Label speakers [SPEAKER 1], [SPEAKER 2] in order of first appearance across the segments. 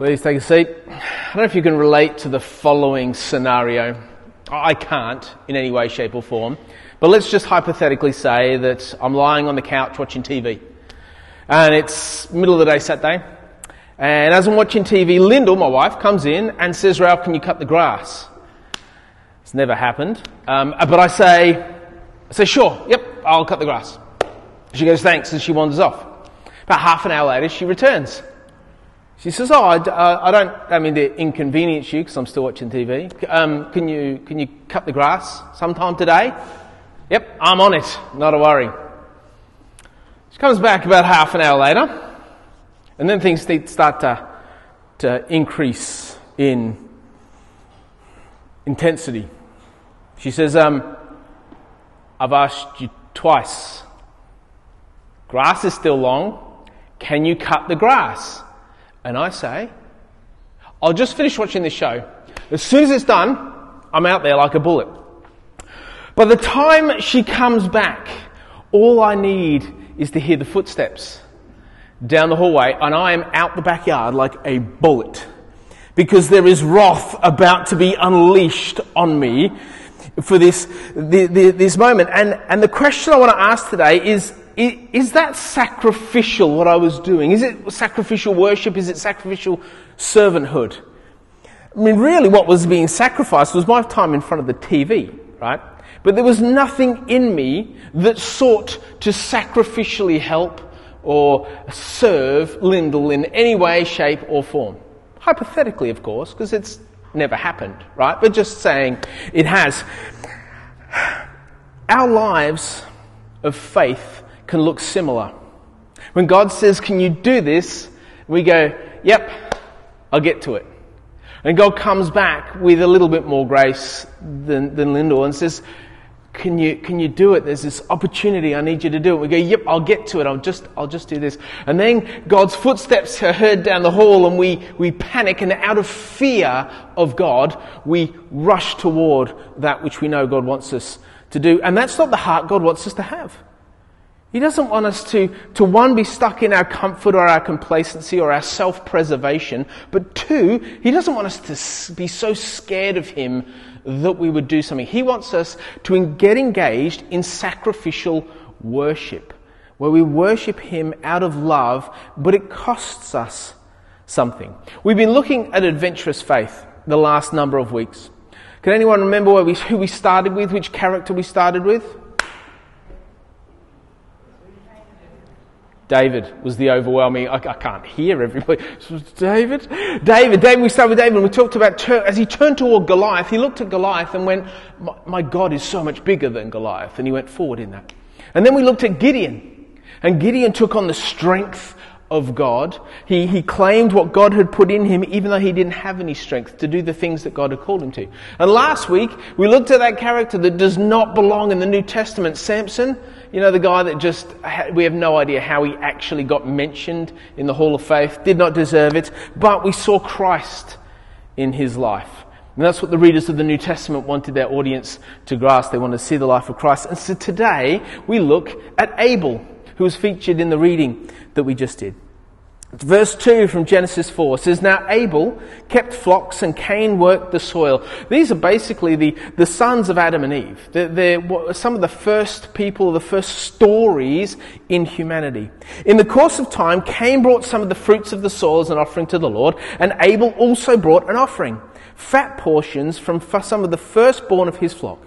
[SPEAKER 1] Please take a seat. I don't know if you can relate to the following scenario. I can't in any way, shape, or form. But let's just hypothetically say that I'm lying on the couch watching TV. And it's middle of the day Saturday. And as I'm watching TV, Lyndall, my wife, comes in and says, Ralph, can you cut the grass? It's never happened. Um, but I say, I say, sure, yep, I'll cut the grass. She goes, thanks, and she wanders off. About half an hour later, she returns. She says, "Oh, I, uh, I don't. I mean to inconvenience you because I'm still watching TV. Um, can you can you cut the grass sometime today?" Yep, I'm on it. Not a worry. She comes back about half an hour later, and then things start to to increase in intensity. She says, um, "I've asked you twice. Grass is still long. Can you cut the grass?" And I say, I'll just finish watching this show. As soon as it's done, I'm out there like a bullet. By the time she comes back, all I need is to hear the footsteps down the hallway, and I am out the backyard like a bullet. Because there is wrath about to be unleashed on me for this, this moment. And, and the question I want to ask today is is that sacrificial what I was doing? Is it sacrificial worship? Is it sacrificial servanthood? I mean, really, what was being sacrificed was my time in front of the TV, right? But there was nothing in me that sought to sacrificially help or serve Lyndall in any way, shape, or form. Hypothetically, of course, because it's never happened, right? But just saying it has. Our lives of faith can look similar. When God says, Can you do this? we go, Yep, I'll get to it. And God comes back with a little bit more grace than, than Lyndall and says, can you, can you do it? There's this opportunity. I need you to do it. We go, yep, I'll get to it. I'll just, I'll just do this. And then God's footsteps are heard down the hall and we, we panic and out of fear of God, we rush toward that which we know God wants us to do. And that's not the heart God wants us to have. He doesn't want us to, to one, be stuck in our comfort or our complacency or our self preservation, but two, he doesn't want us to be so scared of him that we would do something. He wants us to get engaged in sacrificial worship, where we worship him out of love, but it costs us something. We've been looking at adventurous faith the last number of weeks. Can anyone remember we, who we started with, which character we started with? David was the overwhelming. I, I can't hear everybody. David, David, David. We started with David, and we talked about as he turned toward Goliath. He looked at Goliath and went, my, "My God is so much bigger than Goliath," and he went forward in that. And then we looked at Gideon, and Gideon took on the strength of God. He, he claimed what God had put in him, even though he didn't have any strength to do the things that God had called him to. And last week, we looked at that character that does not belong in the New Testament, Samson. You know, the guy that just, we have no idea how he actually got mentioned in the Hall of Faith, did not deserve it, but we saw Christ in his life. And that's what the readers of the New Testament wanted their audience to grasp. They wanted to see the life of Christ. And so today, we look at Abel, who was featured in the reading that we just did. Verse 2 from Genesis 4 says, Now Abel kept flocks and Cain worked the soil. These are basically the, the sons of Adam and Eve. They're, they're some of the first people, the first stories in humanity. In the course of time, Cain brought some of the fruits of the soil as an offering to the Lord, and Abel also brought an offering, fat portions from some of the firstborn of his flock.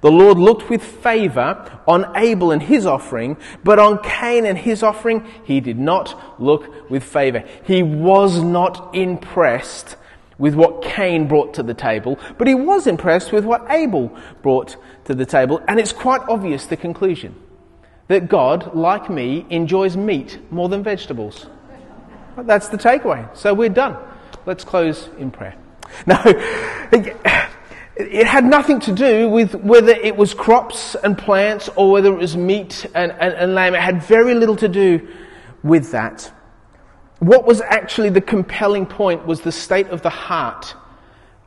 [SPEAKER 1] The Lord looked with favor on Abel and his offering, but on Cain and his offering, he did not look with favor. He was not impressed with what Cain brought to the table, but he was impressed with what Abel brought to the table. And it's quite obvious the conclusion that God, like me, enjoys meat more than vegetables. That's the takeaway. So we're done. Let's close in prayer. Now, it had nothing to do with whether it was crops and plants or whether it was meat and, and, and, lamb. It had very little to do with that. What was actually the compelling point was the state of the heart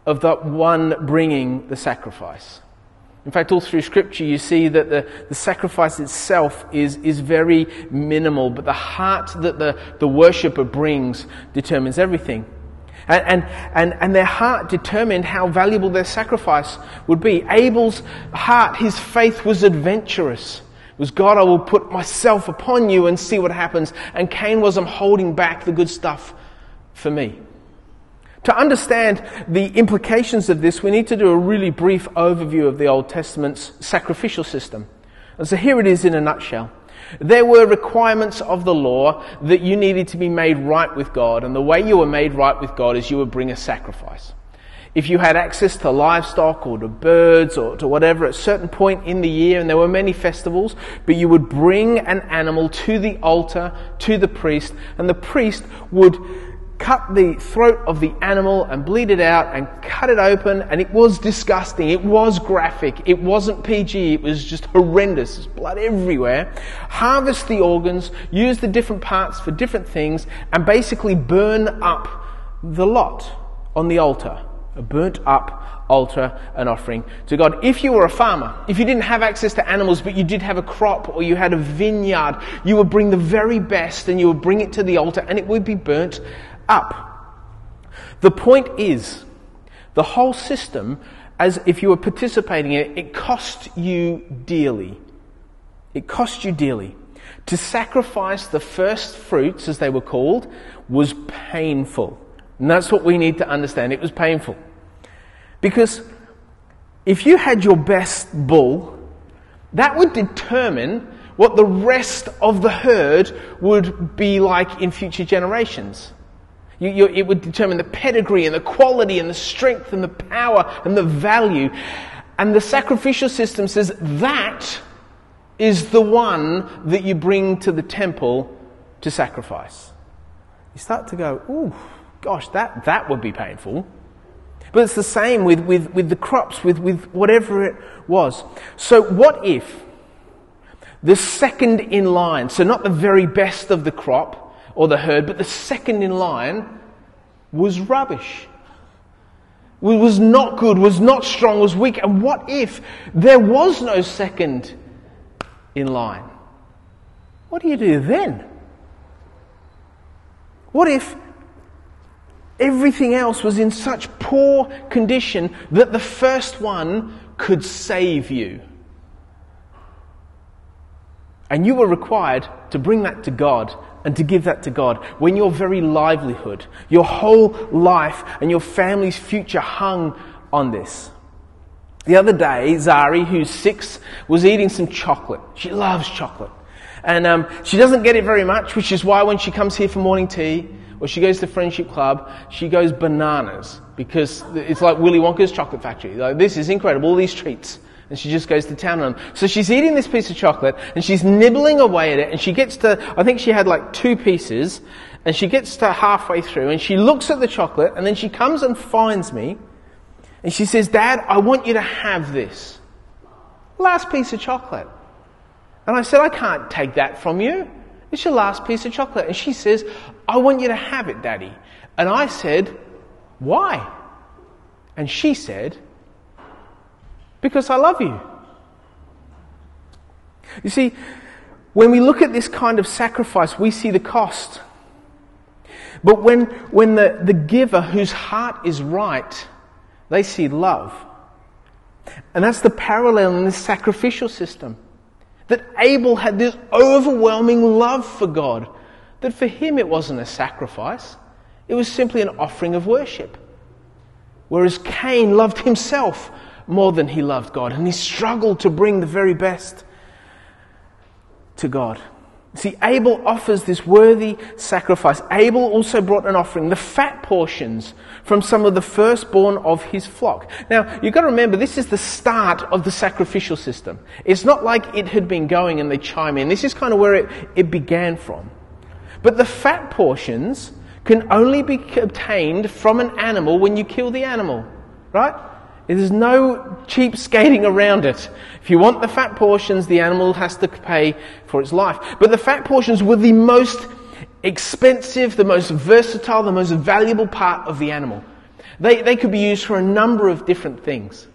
[SPEAKER 1] of that one bringing the sacrifice. In fact, all through Scripture, you see that the, the sacrifice itself is, is very minimal, but the heart that the, the worshipper brings determines everything. And, and, and, their heart determined how valuable their sacrifice would be. Abel's heart, his faith was adventurous. It was God, I will put myself upon you and see what happens. And Cain was, I'm holding back the good stuff for me. To understand the implications of this, we need to do a really brief overview of the Old Testament's sacrificial system. And so here it is in a nutshell. There were requirements of the law that you needed to be made right with God, and the way you were made right with God is you would bring a sacrifice. If you had access to livestock or to birds or to whatever at a certain point in the year, and there were many festivals, but you would bring an animal to the altar, to the priest, and the priest would cut the throat of the animal and bleed it out and cut it open, and it was disgusting. It was graphic. It wasn't PG. It was just horrendous. There's blood everywhere. Harvest the organs, use the different parts for different things, and basically burn up the lot on the altar. A burnt up altar and offering to God. If you were a farmer, if you didn't have access to animals, but you did have a crop or you had a vineyard, you would bring the very best and you would bring it to the altar and it would be burnt up. The point is, the whole system, as if you were participating in it, it cost you dearly. It cost you dearly. To sacrifice the first fruits, as they were called, was painful. And that's what we need to understand. It was painful. Because if you had your best bull, that would determine what the rest of the herd would be like in future generations. You, you, it would determine the pedigree and the quality and the strength and the power and the value. And the sacrificial system says that is the one that you bring to the temple to sacrifice. You start to go, ooh, gosh, that, that would be painful. But it's the same with, with, with the crops, with, with whatever it was. So, what if the second in line, so not the very best of the crop, or the herd, but the second in line was rubbish. Was not good, was not strong, was weak. And what if there was no second in line? What do you do then? What if everything else was in such poor condition that the first one could save you? And you were required to bring that to God and to give that to God when your very livelihood, your whole life, and your family's future hung on this. The other day, Zari, who's six, was eating some chocolate. She loves chocolate. And um, she doesn't get it very much, which is why when she comes here for morning tea or she goes to Friendship Club, she goes bananas because it's like Willy Wonka's chocolate factory. Like, this is incredible, all these treats and she just goes to town on them. So she's eating this piece of chocolate and she's nibbling away at it and she gets to, I think she had like two pieces and she gets to halfway through and she looks at the chocolate and then she comes and finds me and she says, Dad, I want you to have this. Last piece of chocolate. And I said, I can't take that from you. It's your last piece of chocolate. And she says, I want you to have it, Daddy. And I said, Why? And she said, because I love you. You see, when we look at this kind of sacrifice, we see the cost. But when, when the, the giver whose heart is right, they see love. And that's the parallel in this sacrificial system. That Abel had this overwhelming love for God, that for him it wasn't a sacrifice, it was simply an offering of worship. Whereas Cain loved himself more than he loved God. And he struggled to bring the very best to God. See, Abel offers this worthy sacrifice. Abel also brought an offering, the fat portions from some of the firstborn of his flock. Now, you've got to remember, this is the start of the sacrificial system. It's not like it had been going and they chime in. This is kind of where it, it began from. But the fat portions can only be obtained from an animal when you kill the animal, right? There's no cheap skating around it. If you want the fat portions, the animal has to pay for its life. But the fat portions were the most expensive, the most versatile, the most valuable part of the animal. They, they could be used for a number of different things.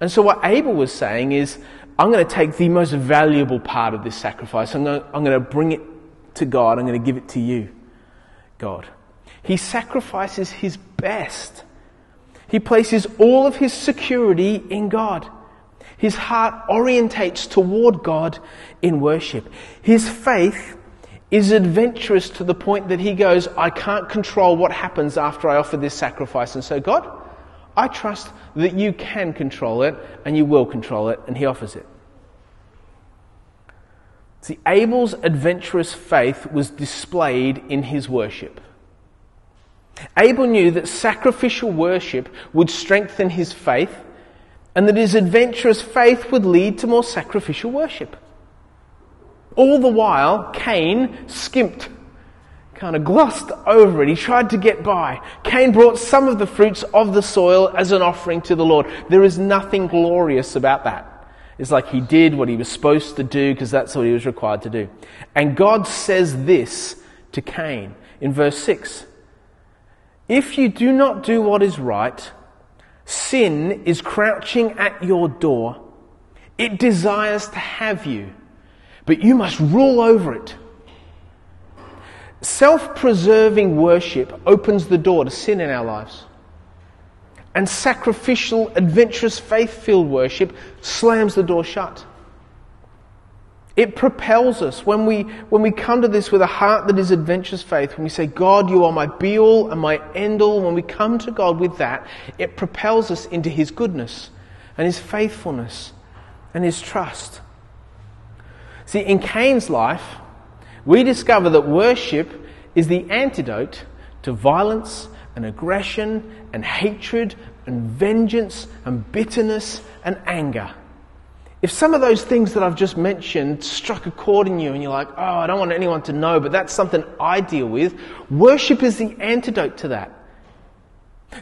[SPEAKER 1] And so what Abel was saying is, I'm going to take the most valuable part of this sacrifice. I'm going to, I'm going to bring it to God. I'm going to give it to you, God. He sacrifices his best. He places all of his security in God. His heart orientates toward God in worship. His faith is adventurous to the point that he goes, I can't control what happens after I offer this sacrifice. And so, God, I trust that you can control it and you will control it. And he offers it. See, Abel's adventurous faith was displayed in his worship. Abel knew that sacrificial worship would strengthen his faith and that his adventurous faith would lead to more sacrificial worship. All the while, Cain skimped, kind of glossed over it. He tried to get by. Cain brought some of the fruits of the soil as an offering to the Lord. There is nothing glorious about that. It's like he did what he was supposed to do because that's what he was required to do. And God says this to Cain in verse 6 If you do not do what is right, sin is crouching at your door. It desires to have you, but you must rule over it. Self preserving worship opens the door to sin in our lives and sacrificial, adventurous, faith filled worship slams the door shut. It propels us when we, when we come to this with a heart that is adventurous faith, when we say, God, you are my be all and my end all, when we come to God with that, it propels us into His goodness and His faithfulness and His trust. See, in Cain's life, we discover that worship is the antidote to violence and aggression and hatred and vengeance and bitterness and anger. If some of those things that I've just mentioned struck a chord in you and you're like, oh, I don't want anyone to know, but that's something I deal with, worship is the antidote to that.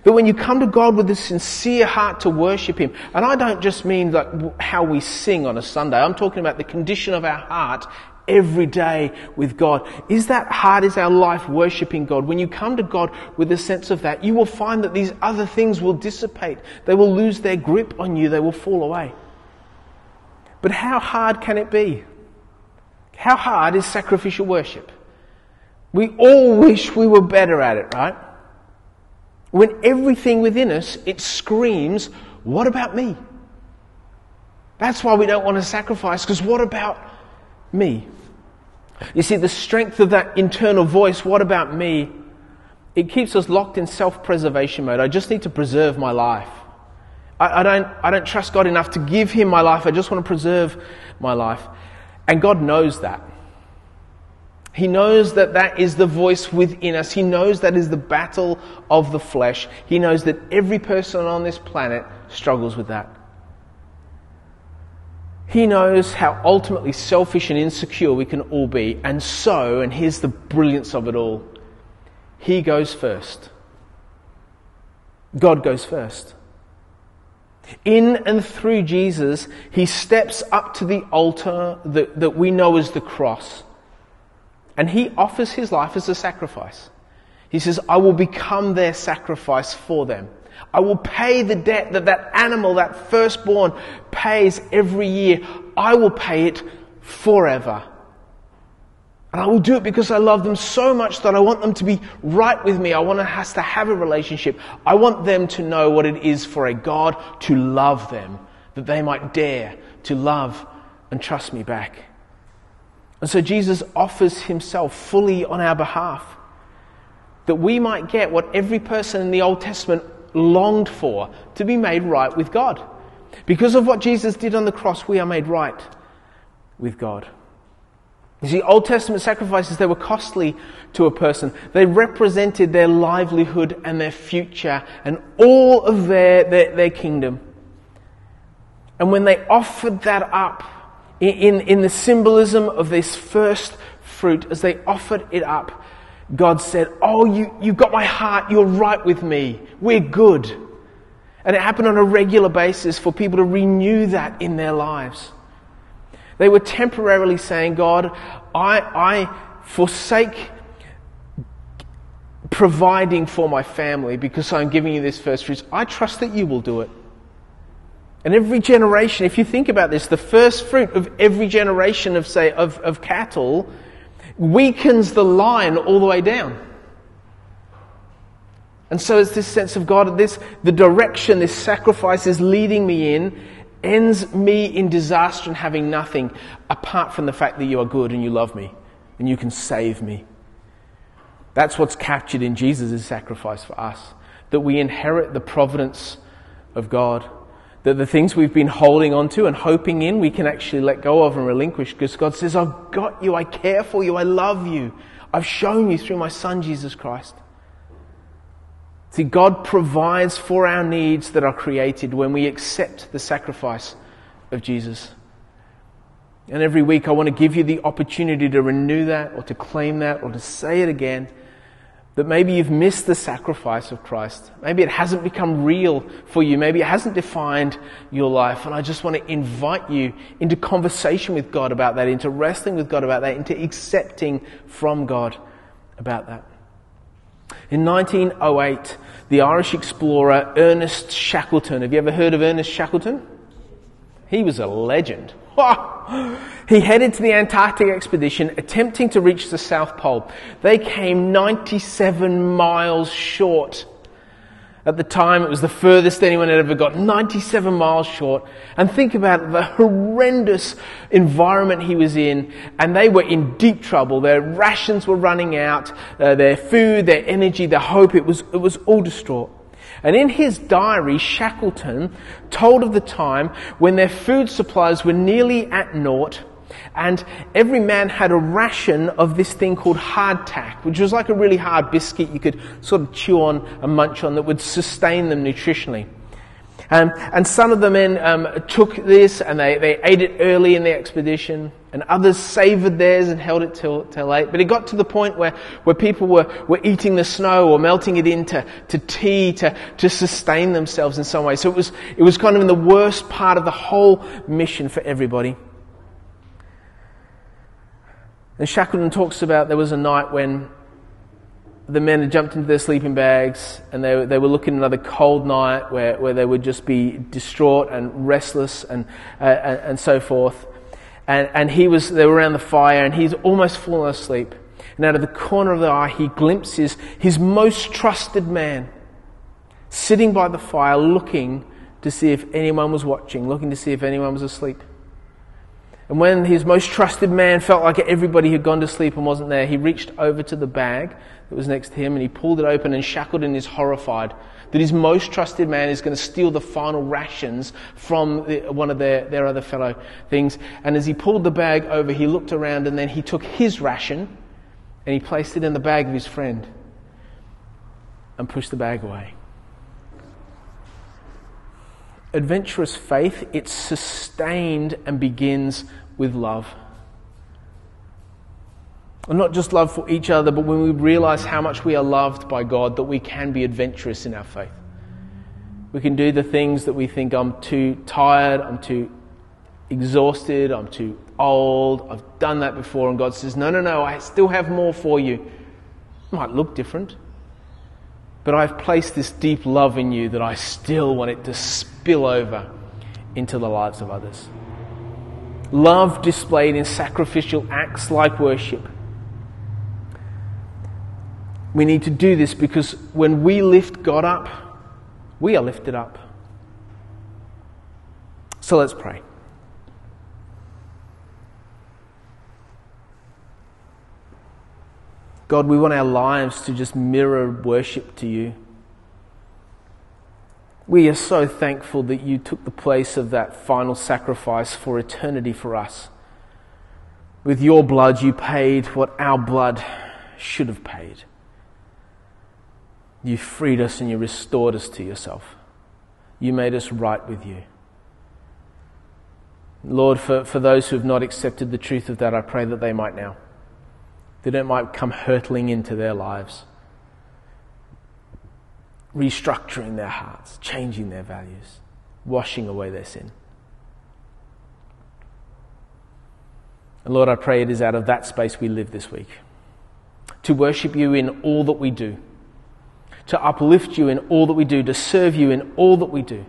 [SPEAKER 1] That when you come to God with a sincere heart to worship Him, and I don't just mean like how we sing on a Sunday, I'm talking about the condition of our heart every day with God. Is that heart, is our life worshipping God? When you come to God with a sense of that, you will find that these other things will dissipate. They will lose their grip on you. They will fall away. But how hard can it be? How hard is sacrificial worship? We all wish we were better at it, right? When everything within us, it screams, what about me? That's why we don't want to sacrifice, because what about me. You see, the strength of that internal voice, what about me? It keeps us locked in self preservation mode. I just need to preserve my life. I, I, don't, I don't trust God enough to give Him my life. I just want to preserve my life. And God knows that. He knows that that is the voice within us. He knows that is the battle of the flesh. He knows that every person on this planet struggles with that. He knows how ultimately selfish and insecure we can all be. And so, and here's the brilliance of it all He goes first. God goes first. In and through Jesus, He steps up to the altar that, that we know as the cross. And He offers His life as a sacrifice. He says, I will become their sacrifice for them. I will pay the debt that that animal, that firstborn, pays every year. I will pay it forever. And I will do it because I love them so much that I want them to be right with me. I want us to have a relationship. I want them to know what it is for a God to love them, that they might dare to love and trust me back. And so Jesus offers himself fully on our behalf that we might get what every person in the Old Testament longed for to be made right with God. Because of what Jesus did on the cross, we are made right with God. You see, Old Testament sacrifices, they were costly to a person. They represented their livelihood and their future and all of their, their, their kingdom. And when they offered that up in, in, the symbolism of this first fruit, as they offered it up, God said, Oh, you, you got my heart. You're right with me. We're good. And it happened on a regular basis for people to renew that in their lives. They were temporarily saying, God, I, I forsake providing for my family because I'm giving you this first fruits. I trust that you will do it. And every generation, if you think about this, the first fruit of every generation of, say, of, of cattle weakens the line all the way down. And so it's this sense of God, this, the direction this sacrifice is leading me in ends me in disaster and having nothing apart from the fact that you are good and you love me and you can save me. That's what's captured in Jesus' sacrifice for us. That we inherit the providence of God. That the things we've been holding on to and hoping in, we can actually let go of and relinquish because God says, I've got you, I care for you, I love you. I've shown you through my Son, Jesus Christ. See, God provides for our needs that are created when we accept the sacrifice of Jesus. And every week I want to give you the opportunity to renew that or to claim that or to say it again. That maybe you've missed the sacrifice of Christ. Maybe it hasn't become real for you. Maybe it hasn't defined your life. And I just want to invite you into conversation with God about that, into wrestling with God about that, into accepting from God about that. In 1908, the Irish explorer Ernest Shackleton, have you ever heard of Ernest Shackleton? He was a legend. He headed to the Antarctic expedition attempting to reach the South Pole. They came 97 miles short at the time, it was the furthest anyone had ever got, 97 miles short. And think about the horrendous environment he was in, and they were in deep trouble. Their rations were running out, uh, their food, their energy, their hope, it was, it was all distraught. And in his diary, Shackleton told of the time when their food supplies were nearly at naught and every man had a ration of this thing called hardtack, which was like a really hard biscuit you could sort of chew on and munch on that would sustain them nutritionally. Um, and some of the men um, took this and they, they ate it early in the expedition, and others savored theirs and held it till, till late. But it got to the point where, where people were, were eating the snow or melting it into to tea to, to sustain themselves in some way. So it was, it was kind of in the worst part of the whole mission for everybody. And Shackleton talks about there was a night when the men had jumped into their sleeping bags and they, they were looking at another cold night where, where they would just be distraught and restless and, uh, and, and, so forth. And, and he was, they were around the fire and he's almost fallen asleep. And out of the corner of the eye, he glimpses his most trusted man sitting by the fire looking to see if anyone was watching, looking to see if anyone was asleep. And when his most trusted man felt like everybody had gone to sleep and wasn't there, he reached over to the bag that was next to him and he pulled it open and Shackleton is horrified that his most trusted man is going to steal the final rations from the, one of their, their other fellow things. And as he pulled the bag over, he looked around and then he took his ration and he placed it in the bag of his friend and pushed the bag away adventurous faith, it's sustained and begins with love. And not just love for each other, but when we realize how much we are loved by God, that we can be adventurous in our faith. We can do the things that we think I'm too tired, I'm too exhausted, I'm too old, I've done that before, and God says, No, no, no, I still have more for you. It might look different, but I've placed this deep love in you that I still want it to spill over into the lives of others. Love displayed in sacrificial acts like worship. We need to do this because when we lift God up, we are lifted up. So let's pray. God, we want our lives to just mirror worship to you. We are so thankful that you took the place of that final sacrifice for eternity for us. With your blood, you paid what our blood should have paid. You freed us and you restored us to yourself. You made us right with you. Lord, for, for those who have not accepted the truth of that, I pray that they might now. That it might come hurtling into their lives restructuring their hearts, changing their values, washing away their sin. And Lord, I pray it is out of that space we live this week. To worship you in all that we do, to uplift you in all that we do, to serve you in all that we do.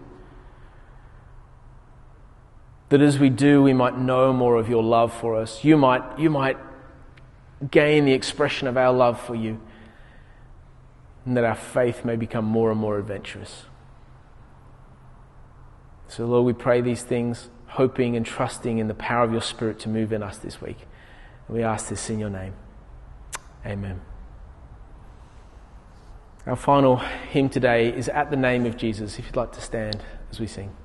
[SPEAKER 1] That as we do, we might know more of your love for us. You might, you might gain the expression of our love for you and that our faith may become more and more adventurous. So, Lord, we pray these things, hoping and trusting in the power of your Spirit to move in us this week. We ask this in your name. Amen. Our final hymn today is At the Name of Jesus, if you'd like to stand as we sing.